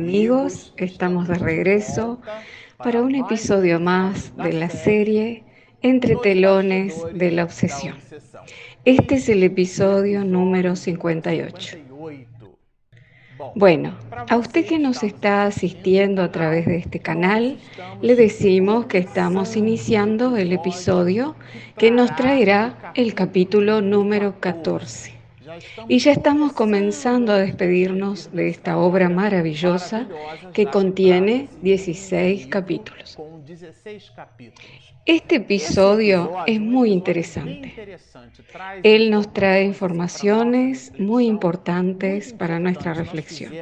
amigos, estamos de regreso para un episodio más de la serie Entre telones de la obsesión. Este es el episodio número 58. Bueno, a usted que nos está asistiendo a través de este canal, le decimos que estamos iniciando el episodio que nos traerá el capítulo número 14. Y ya estamos comenzando a despedirnos de esta obra maravillosa que contiene 16 capítulos. Este episodio es muy interesante. Él nos trae informaciones muy importantes para nuestra reflexión.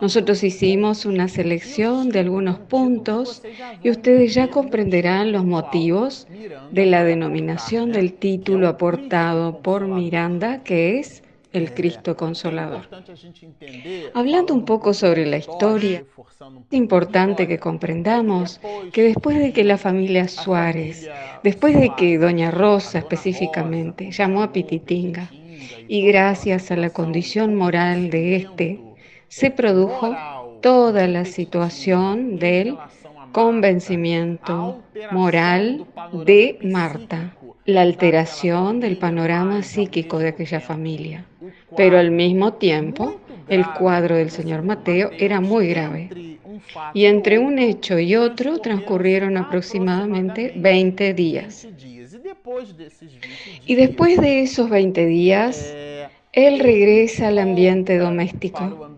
Nosotros hicimos una selección de algunos puntos y ustedes ya comprenderán los motivos de la denominación del título aportado por Miranda, que es el Cristo Consolador. Hablando un poco sobre la historia, es importante que comprendamos que después de que la familia Suárez, después de que Doña Rosa específicamente llamó a Pititinga, y gracias a la condición moral de éste, se produjo toda la situación del convencimiento moral de Marta, la alteración del panorama psíquico de aquella familia. Pero al mismo tiempo, el cuadro del señor Mateo era muy grave. Y entre un hecho y otro transcurrieron aproximadamente 20 días. Y después de esos 20 días, él regresa al ambiente doméstico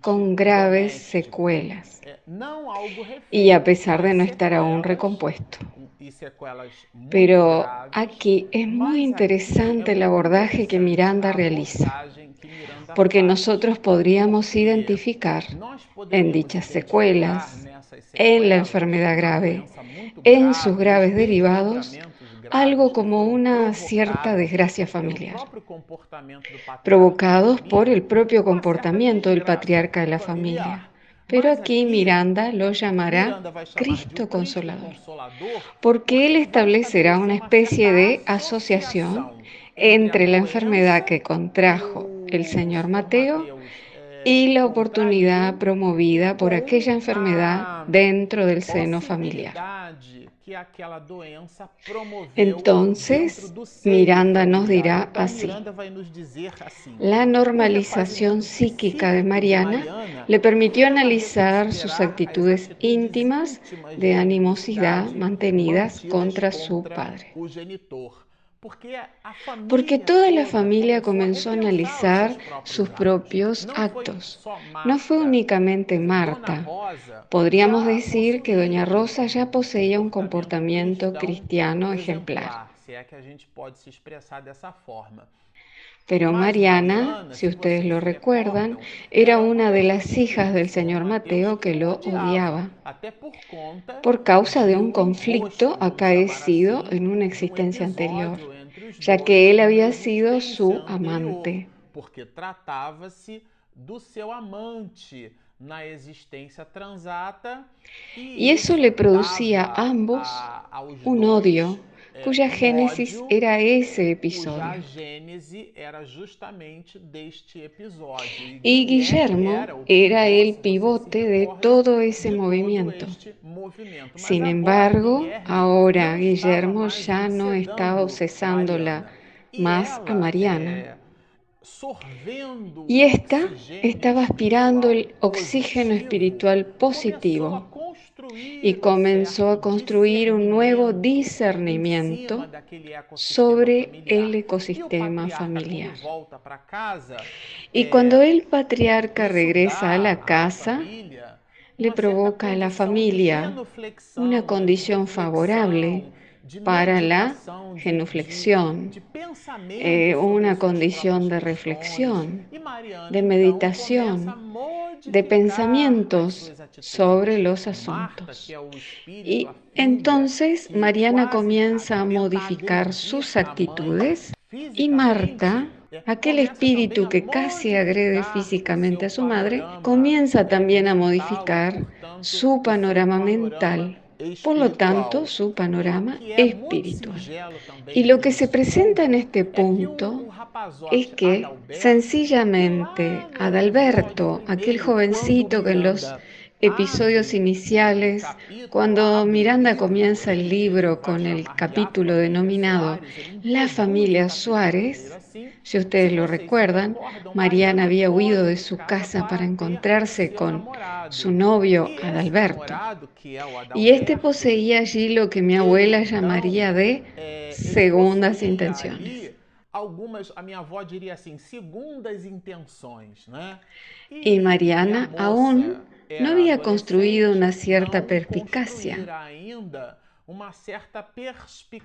con graves secuelas y a pesar de no estar aún recompuesto. Pero aquí es muy interesante el abordaje que Miranda realiza, porque nosotros podríamos identificar en dichas secuelas, en la enfermedad grave, en sus graves derivados, algo como una cierta desgracia familiar, provocados por el propio comportamiento del patriarca de la familia. Pero aquí Miranda lo llamará Cristo Consolador, porque él establecerá una especie de asociación entre la enfermedad que contrajo el señor Mateo y la oportunidad promovida por aquella enfermedad dentro del seno familiar. Entonces, Miranda nos dirá así, la normalización psíquica de Mariana le permitió analizar sus actitudes íntimas de animosidad mantenidas contra su padre. Porque toda la familia comenzó a analizar sus propios actos. No fue únicamente Marta. Podríamos decir que Doña Rosa ya poseía un comportamiento cristiano ejemplar. Pero Mariana, si ustedes lo recuerdan, era una de las hijas del señor Mateo que lo odiaba. por causa de un conflicto acaecido en una existencia anterior, ya que él había sido su amante. Porque trataba-se do seu amante na existencia transata y eso le producía a ambos un odio cuya génesis era ese episodio. Y Guillermo era el pivote de todo ese movimiento. Sin embargo, ahora Guillermo ya no estaba obsesándola más a Mariana. Y ésta estaba aspirando el oxígeno espiritual positivo y comenzó a construir un nuevo discernimiento sobre el ecosistema familiar. Y cuando el patriarca regresa a la casa, le provoca a la familia una condición favorable para la genuflexión, eh, una condición de reflexión, de meditación, de pensamientos sobre los asuntos. Y entonces Mariana comienza a modificar sus actitudes y Marta, aquel espíritu que casi agrede físicamente a su madre, comienza también a modificar su panorama mental por lo tanto su panorama espiritual. Y lo que se presenta en este punto es que sencillamente Adalberto, aquel jovencito que en los episodios iniciales, cuando Miranda comienza el libro con el capítulo denominado La familia Suárez, si ustedes lo recuerdan, Mariana había huido de su casa para encontrarse con su novio Adalberto. Y este poseía allí lo que mi abuela llamaría de segundas intenciones. Y Mariana aún no había construido una cierta perspicacia,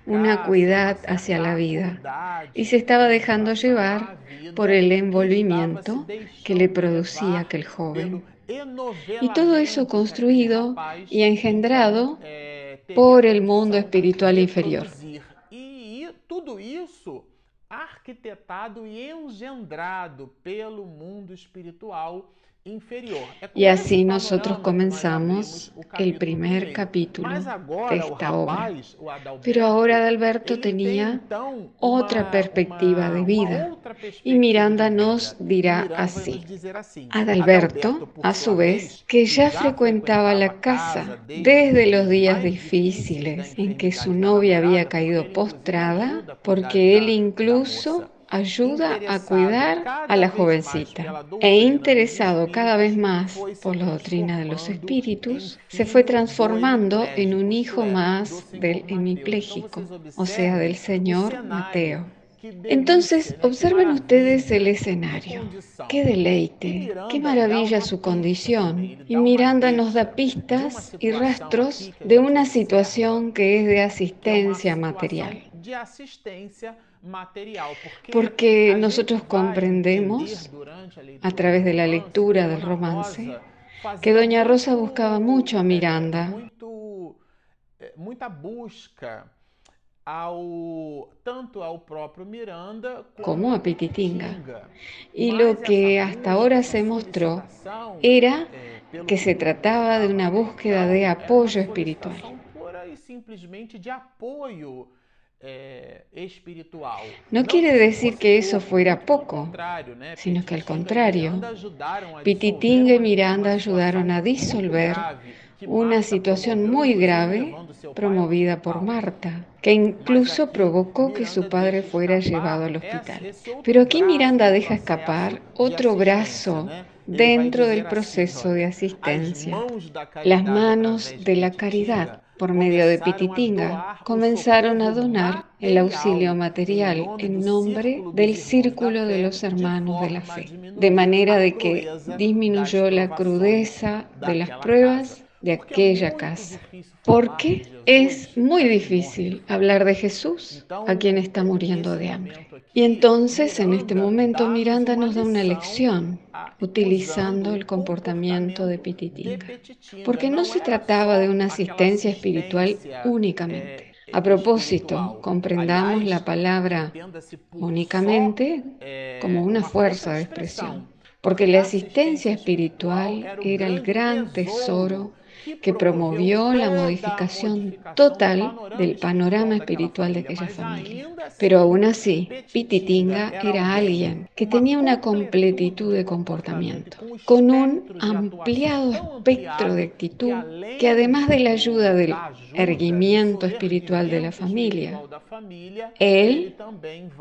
una cuidad hacia la vida y se estaba dejando llevar por el envolvimiento que le producía aquel joven. Y todo eso construido y engendrado por el mundo espiritual inferior. Y todo eso arquitetado y engendrado pelo mundo espiritual y así nosotros comenzamos el primer capítulo de esta obra. Pero ahora Adalberto tenía otra perspectiva de vida. y Miranda nos dirá así. Adalberto, a su vez, que ya frecuentaba la casa desde los días difíciles en que su novia había caído postrada, porque él incluso ayuda a cuidar a la jovencita e interesado cada vez más por la doctrina de los espíritus, se fue transformando en un hijo más del hemipléjico, o sea, del señor Mateo. Entonces, observen ustedes el escenario. Qué deleite, qué maravilla su condición. Y Miranda nos da pistas y rastros de una situación que es de asistencia material. Porque nosotros comprendemos a través de la lectura del romance que Doña Rosa buscaba mucho a Miranda. Eh, mucha busca tanto ao próprio Miranda como a Pititinga. Y lo que hasta ahora se mostró era eh, que se trataba de una búsqueda de apoyo espiritual. Eh. No quiere decir que eso fuera poco, sino que al contrario, Pititinga y Miranda ayudaron a disolver una situación muy grave promovida por Marta, que incluso provocó que su padre fuera llevado al hospital. Pero aquí Miranda deja escapar otro brazo dentro del proceso de asistencia, las manos de la caridad por medio de Pititinga, comenzaron a donar el auxilio material en nombre del círculo de los hermanos de la fe, de manera de que disminuyó la crudeza de las pruebas de aquella casa. Porque es muy difícil hablar de Jesús a quien está muriendo de hambre. Y entonces en este momento Miranda nos da una lección utilizando el comportamiento de Pititinga, porque no se trataba de una asistencia espiritual únicamente. A propósito, comprendamos la palabra únicamente como una fuerza de expresión, porque la asistencia espiritual era el gran tesoro que promovió la modificación total del panorama espiritual de aquella familia. Pero aún así, Pititinga era alguien que tenía una completitud de comportamiento, con un ampliado espectro de actitud que además de la ayuda del erguimiento espiritual de la familia, él,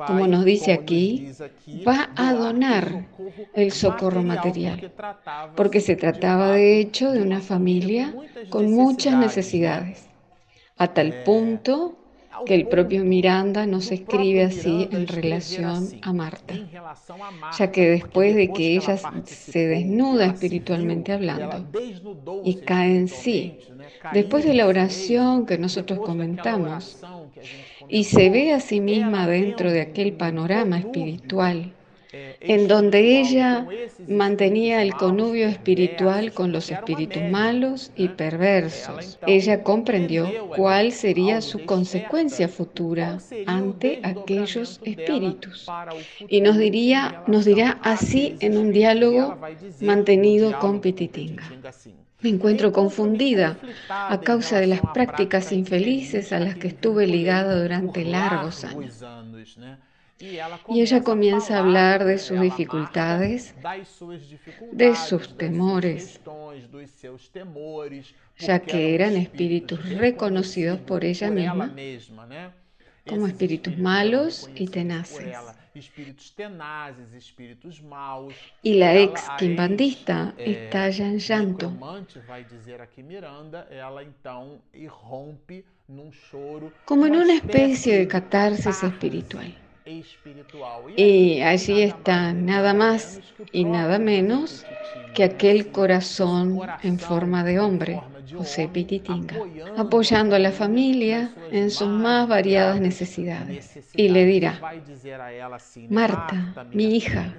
como nos dice aquí, va a donar el socorro material, porque se trataba de hecho de una familia con muchas necesidades, a tal punto que el propio Miranda nos escribe así en relación a Marta, ya que después de que ella se desnuda espiritualmente hablando y cae en sí, después de la oración que nosotros comentamos, y se ve a sí misma dentro de aquel panorama espiritual en donde ella mantenía el connubio espiritual con los espíritus malos y perversos. Ella comprendió cuál sería su consecuencia futura ante aquellos espíritus. Y nos, diría, nos dirá así en un diálogo mantenido con Pititinga. Me encuentro confundida a causa de las prácticas infelices a las que estuve ligada durante largos años. Y ella comienza a hablar de sus dificultades, de sus temores, ya que eran espíritus reconocidos por ella misma como espíritus malos y tenaces. Y la ex quimbandista estalla en llanto. Como en una especie de catarsis espiritual. Y allí está nada más y nada menos que aquel corazón en forma de hombre, José Pititinga, apoyando a la familia en sus más variadas necesidades. Y le dirá, Marta, mi hija,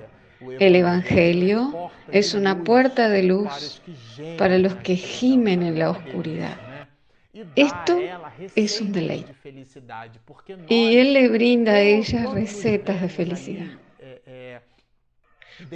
el Evangelio es una puerta de luz para los que gimen en la oscuridad. Esto es un deleite. Y Él le brinda a ella recetas de felicidad.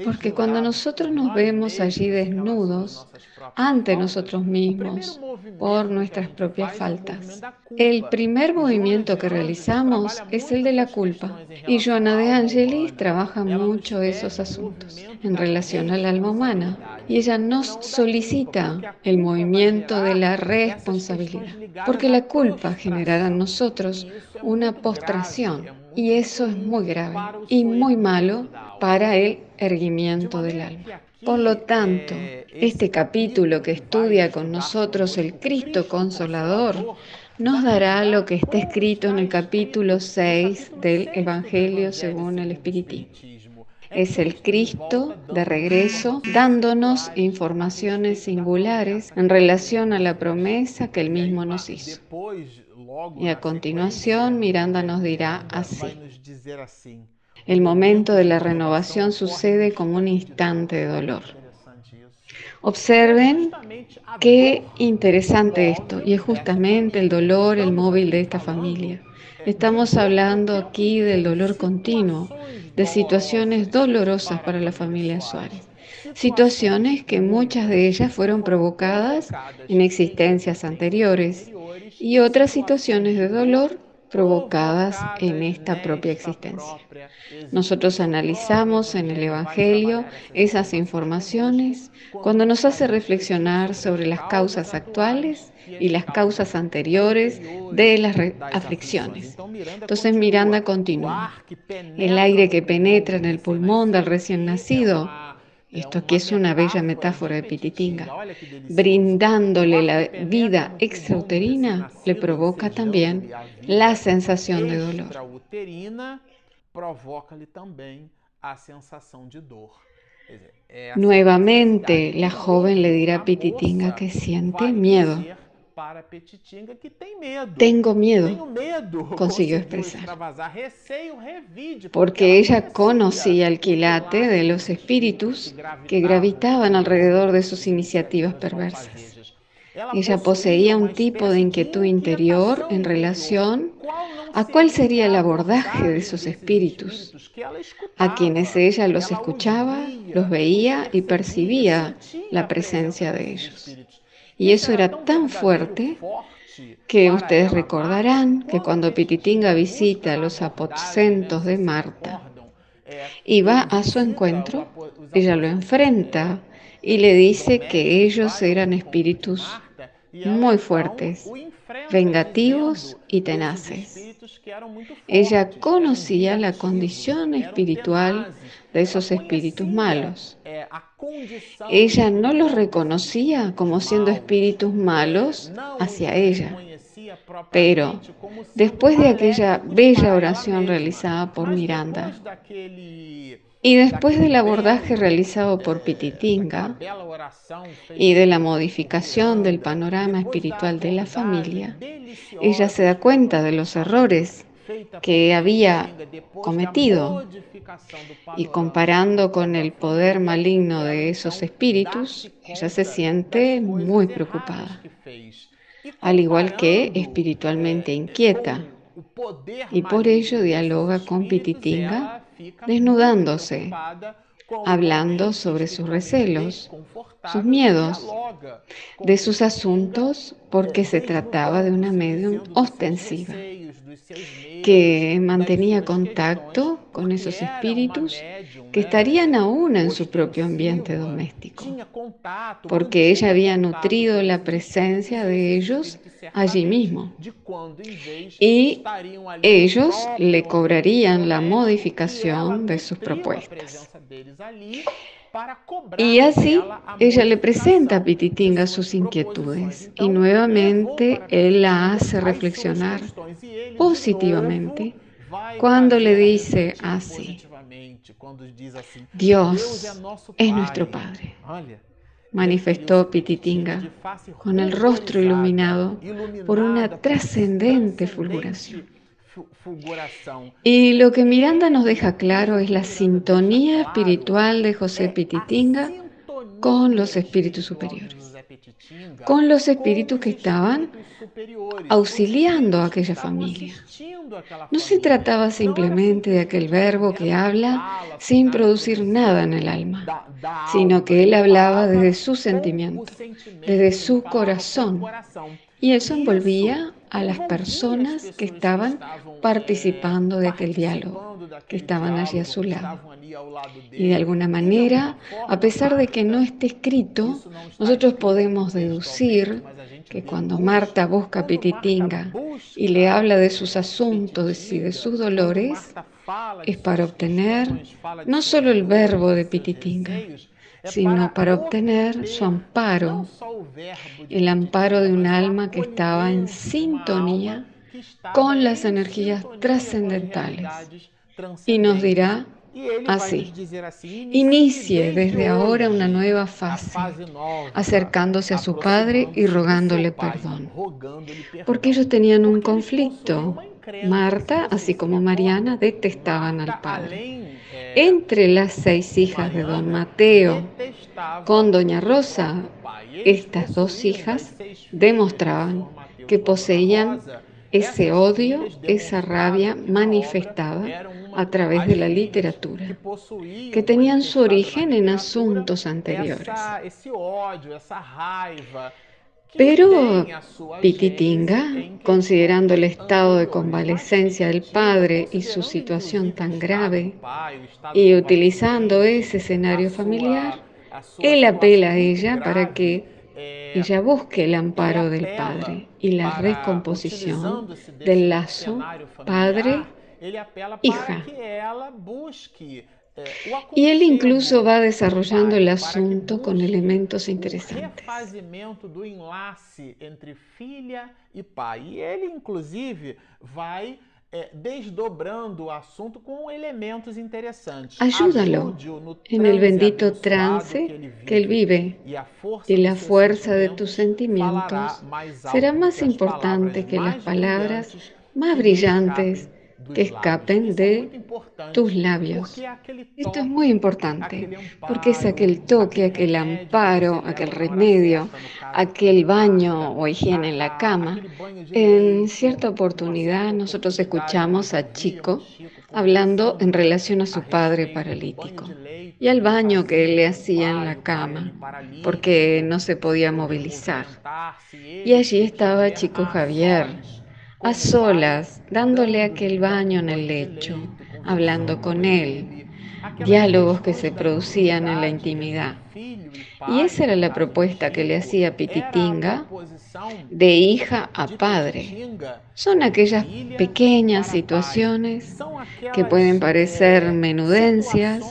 Porque cuando nosotros nos vemos allí desnudos ante nosotros mismos por nuestras propias faltas, el primer movimiento que realizamos es el de la culpa. Y Joana de Angelis trabaja mucho esos asuntos en relación al alma humana. Y ella nos solicita el movimiento de la responsabilidad. Porque la culpa generará en nosotros una postración. Y eso es muy grave y muy malo para el erguimiento del alma. Por lo tanto, este capítulo que estudia con nosotros el Cristo Consolador nos dará lo que está escrito en el capítulo 6 del Evangelio según el Espiritismo. Es el Cristo de regreso dándonos informaciones singulares en relación a la promesa que él mismo nos hizo. Y a continuación Miranda nos dirá así. El momento de la renovación sucede como un instante de dolor. Observen qué interesante esto, y es justamente el dolor el móvil de esta familia. Estamos hablando aquí del dolor continuo, de situaciones dolorosas para la familia Suárez. Situaciones que muchas de ellas fueron provocadas en existencias anteriores y otras situaciones de dolor provocadas en esta propia existencia. Nosotros analizamos en el Evangelio esas informaciones cuando nos hace reflexionar sobre las causas actuales y las causas anteriores de las aflicciones. Entonces Miranda continúa. El aire que penetra en el pulmón del recién nacido esto aquí es una bella metáfora de Pititinga. Brindándole la vida extrauterina, le provoca también la sensación de dolor. Nuevamente, la joven le dirá a Pititinga que siente miedo tengo miedo, consiguió expresar, porque ella conocía el quilate de los espíritus que gravitaban alrededor de sus iniciativas perversas. Ella poseía un tipo de inquietud interior en relación a cuál sería el abordaje de esos espíritus, a quienes ella los escuchaba, los veía y percibía la presencia de ellos. Y eso era tan fuerte que ustedes recordarán que cuando Pititinga visita los aposentos de Marta y va a su encuentro, ella lo enfrenta y le dice que ellos eran espíritus muy fuertes, vengativos y tenaces. Ella conocía la condición espiritual de esos espíritus malos. Ella no los reconocía como siendo espíritus malos hacia ella. Pero después de aquella bella oración realizada por Miranda y después del abordaje realizado por Pititinga y de la modificación del panorama espiritual de la familia, ella se da cuenta de los errores que había cometido y comparando con el poder maligno de esos espíritus, ella se siente muy preocupada, al igual que espiritualmente inquieta, y por ello dialoga con Pititinga, desnudándose hablando sobre sus recelos, sus miedos, de sus asuntos, porque se trataba de una medium ostensiva que mantenía contacto con esos espíritus que estarían aún en su propio ambiente doméstico, porque ella había nutrido la presencia de ellos allí mismo. Y ellos le cobrarían la modificación de sus propuestas. Y así ella le presenta a Pititinga sus inquietudes. y nuevamente él la hace reflexionar positivamente cuando le dice así, Dios es nuestro Padre, manifestó Pititinga con el rostro iluminado por una trascendente fulguración. Y lo que Miranda nos deja claro es la sintonía espiritual de José Pititinga con los espíritus superiores, con los espíritus que estaban auxiliando a aquella familia. No se trataba simplemente de aquel verbo que habla sin producir nada en el alma, sino que él hablaba desde su sentimiento, desde su corazón. Y eso envolvía a las personas que estaban participando de aquel diálogo, que estaban allí a su lado. Y de alguna manera, a pesar de que no esté escrito, nosotros podemos deducir que cuando Marta busca a Pititinga y le habla de sus asuntos y de sus dolores, es para obtener no solo el verbo de Pititinga, sino para obtener su amparo, el amparo de un alma que estaba en sintonía con las energías trascendentales. Y nos dirá así, inicie desde ahora una nueva fase, acercándose a su padre y rogándole perdón, porque ellos tenían un conflicto. Marta, así como Mariana, detestaban al padre. Entre las seis hijas de don Mateo con doña Rosa, estas dos hijas demostraban que poseían ese odio, esa rabia manifestada a través de la literatura, que tenían su origen en asuntos anteriores. Pero Pititinga, considerando el estado de convalecencia del padre y su situación tan grave, y utilizando ese escenario familiar, él apela a ella para que ella busque el amparo del padre y la recomposición del lazo padre-hija. Y él incluso va desarrollando el asunto con elementos interesantes. do enlace entre filha e pai. E ele, inclusive, vai desdobrando o asunto con elementos interesantes. Ayúdalo en el bendito trance que él vive y la fuerza de tus sentimientos será más importante que las palabras más brillantes que escapen de tus labios. Esto es muy importante porque es aquel toque, aquel amparo, aquel remedio, aquel baño o higiene en la cama. En cierta oportunidad nosotros escuchamos a Chico hablando en relación a su padre paralítico y al baño que le hacía en la cama porque no se podía movilizar. Y allí estaba Chico Javier a solas, dándole aquel baño en el lecho, hablando con él, diálogos que se producían en la intimidad. Y esa era la propuesta que le hacía Pititinga de hija a padre. Son aquellas pequeñas situaciones que pueden parecer menudencias,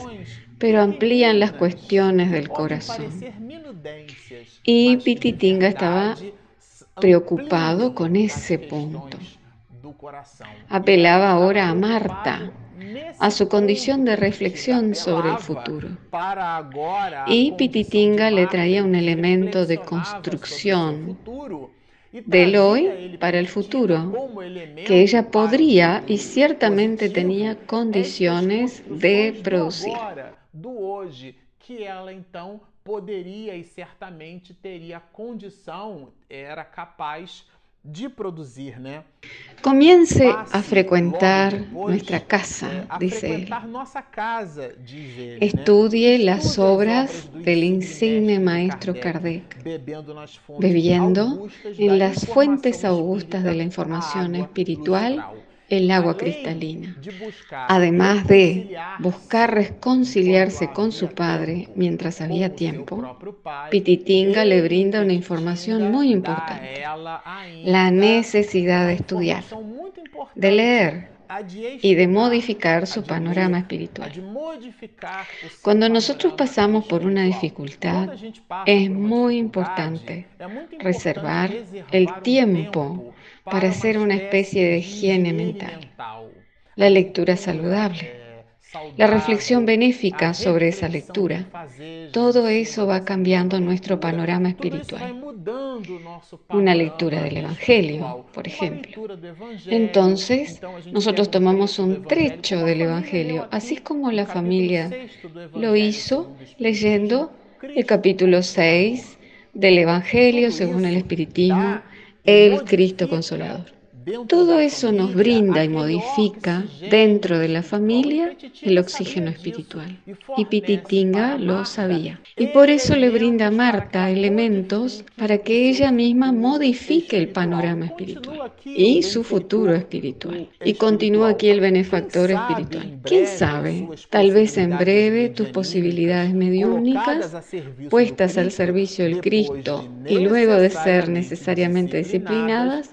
pero amplían las cuestiones del corazón. Y Pititinga estaba preocupado con ese punto. Apelaba ahora a Marta, a su condición de reflexión sobre el futuro. Y Pititinga le traía un elemento de construcción del hoy para el futuro, que ella podría y ciertamente tenía condiciones de producir. Poderia e certamente teria condição, era capaz Comience a frecuentar nuestra casa, dice él. Estudie las obras del insigne maestro Kardec, bebiendo en las fuentes augustas de la información espiritual el agua cristalina. Además de buscar reconciliarse con su padre mientras había tiempo, Pititinga le brinda una información muy importante, la necesidad de estudiar, de leer y de modificar su panorama espiritual. Cuando nosotros pasamos por una dificultad, es muy importante reservar el tiempo para hacer una especie de higiene mental. La lectura saludable, la reflexión benéfica sobre esa lectura, todo eso va cambiando nuestro panorama espiritual. Una lectura del Evangelio, por ejemplo. Entonces, nosotros tomamos un trecho del Evangelio, así como la familia lo hizo leyendo el capítulo 6 del Evangelio según el Espiritismo el Cristo Consolador. Todo eso nos brinda y modifica dentro de la familia el oxígeno espiritual. Y Pititinga lo sabía. Y por eso le brinda a Marta elementos para que ella misma modifique el panorama espiritual y su futuro espiritual. Y continúa aquí el benefactor espiritual. ¿Quién sabe? Tal vez en breve tus posibilidades mediúnicas puestas al servicio del Cristo y luego de ser necesariamente disciplinadas,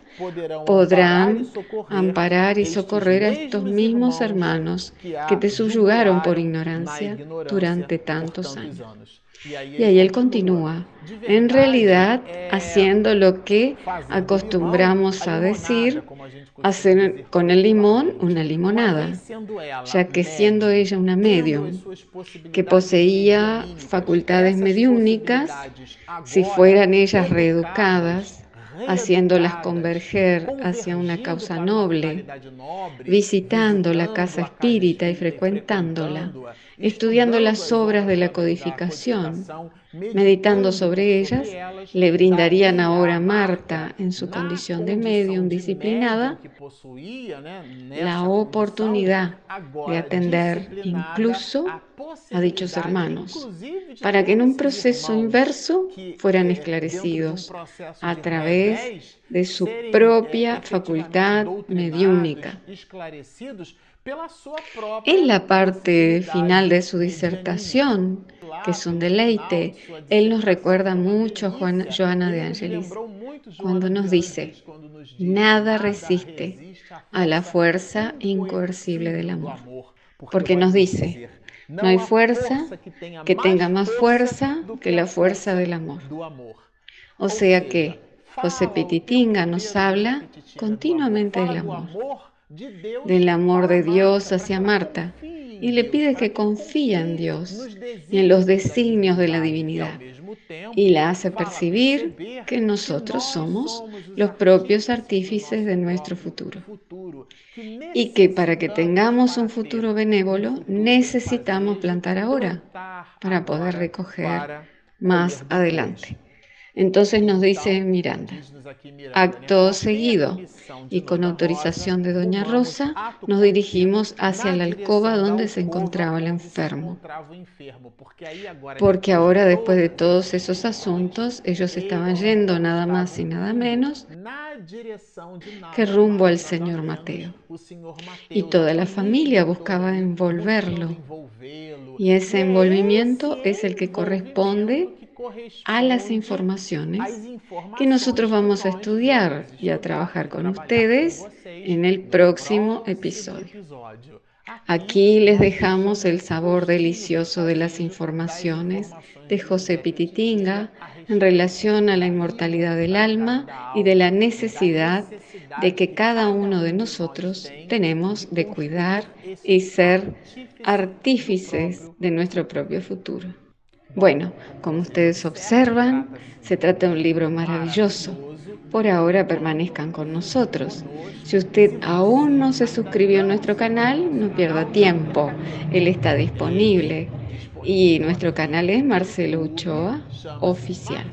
podrán amparar y socorrer a estos mismos hermanos que te subyugaron por ignorancia durante tantos años. Y ahí él continúa, en realidad haciendo lo que acostumbramos a decir, hacer con el limón una limonada, ya que siendo ella una medium que poseía facultades mediúnicas, si fueran ellas reeducadas, haciéndolas converger hacia una causa noble, visitando la casa espírita y frecuentándola, estudiando las obras de la codificación, meditando sobre ellas, le brindarían ahora a Marta, en su condición de medium disciplinada, la oportunidad de atender incluso a dichos hermanos, para que en un proceso inverso fueran esclarecidos a través de su propia facultad mediúnica. En la parte final de su disertación, que es un deleite, él nos recuerda mucho a Joana de Angelis cuando nos dice, nada resiste a la fuerza incoercible del amor. Porque nos dice, no hay fuerza que tenga más fuerza que la fuerza del amor. O sea que José Petitinga nos habla continuamente del amor, del amor de Dios hacia Marta, y le pide que confíe en Dios y en los designios de la divinidad y la hace percibir que nosotros somos los propios artífices de nuestro futuro y que para que tengamos un futuro benévolo necesitamos plantar ahora para poder recoger más adelante. Entonces nos dice Miranda, acto seguido y con autorización de Doña Rosa, nos dirigimos hacia la alcoba donde se encontraba el enfermo. Porque ahora, después de todos esos asuntos, ellos estaban yendo nada más y nada menos que rumbo al señor Mateo. Y toda la familia buscaba envolverlo. Y ese envolvimiento es el que corresponde a las informaciones que nosotros vamos a estudiar y a trabajar con ustedes en el próximo episodio. Aquí les dejamos el sabor delicioso de las informaciones de José Pititinga en relación a la inmortalidad del alma y de la necesidad de que cada uno de nosotros tenemos de cuidar y ser artífices de nuestro propio futuro. Bueno, como ustedes observan, se trata de un libro maravilloso. Por ahora permanezcan con nosotros. Si usted aún no se suscribió a nuestro canal, no pierda tiempo. Él está disponible Y nuestro canal es Marcelo Uchoa Oficial.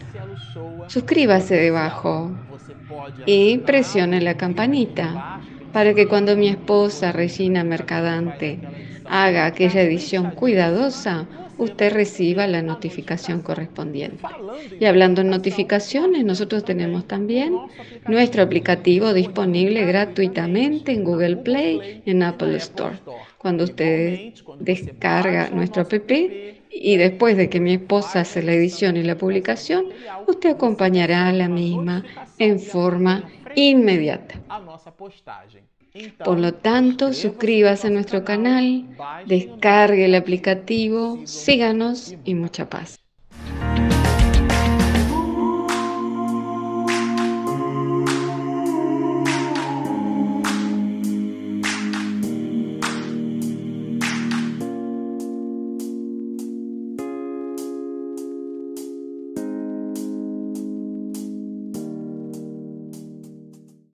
Suscríbase debajo y presione la campanita para que cuando mi esposa Regina Mercadante haga aquella edición cuidadosa, usted reciba la notificación correspondiente. Y hablando en notificaciones, nosotros tenemos también nuestro aplicativo disponible gratuitamente en Google Play y en Apple Store. Cuando usted descarga nuestro app y después de que mi esposa hace la edición y la publicación, usted acompañará a la misma en forma inmediata. Por lo tanto, suscríbase a nuestro canal, descargue el aplicativo, síganos y mucha paz.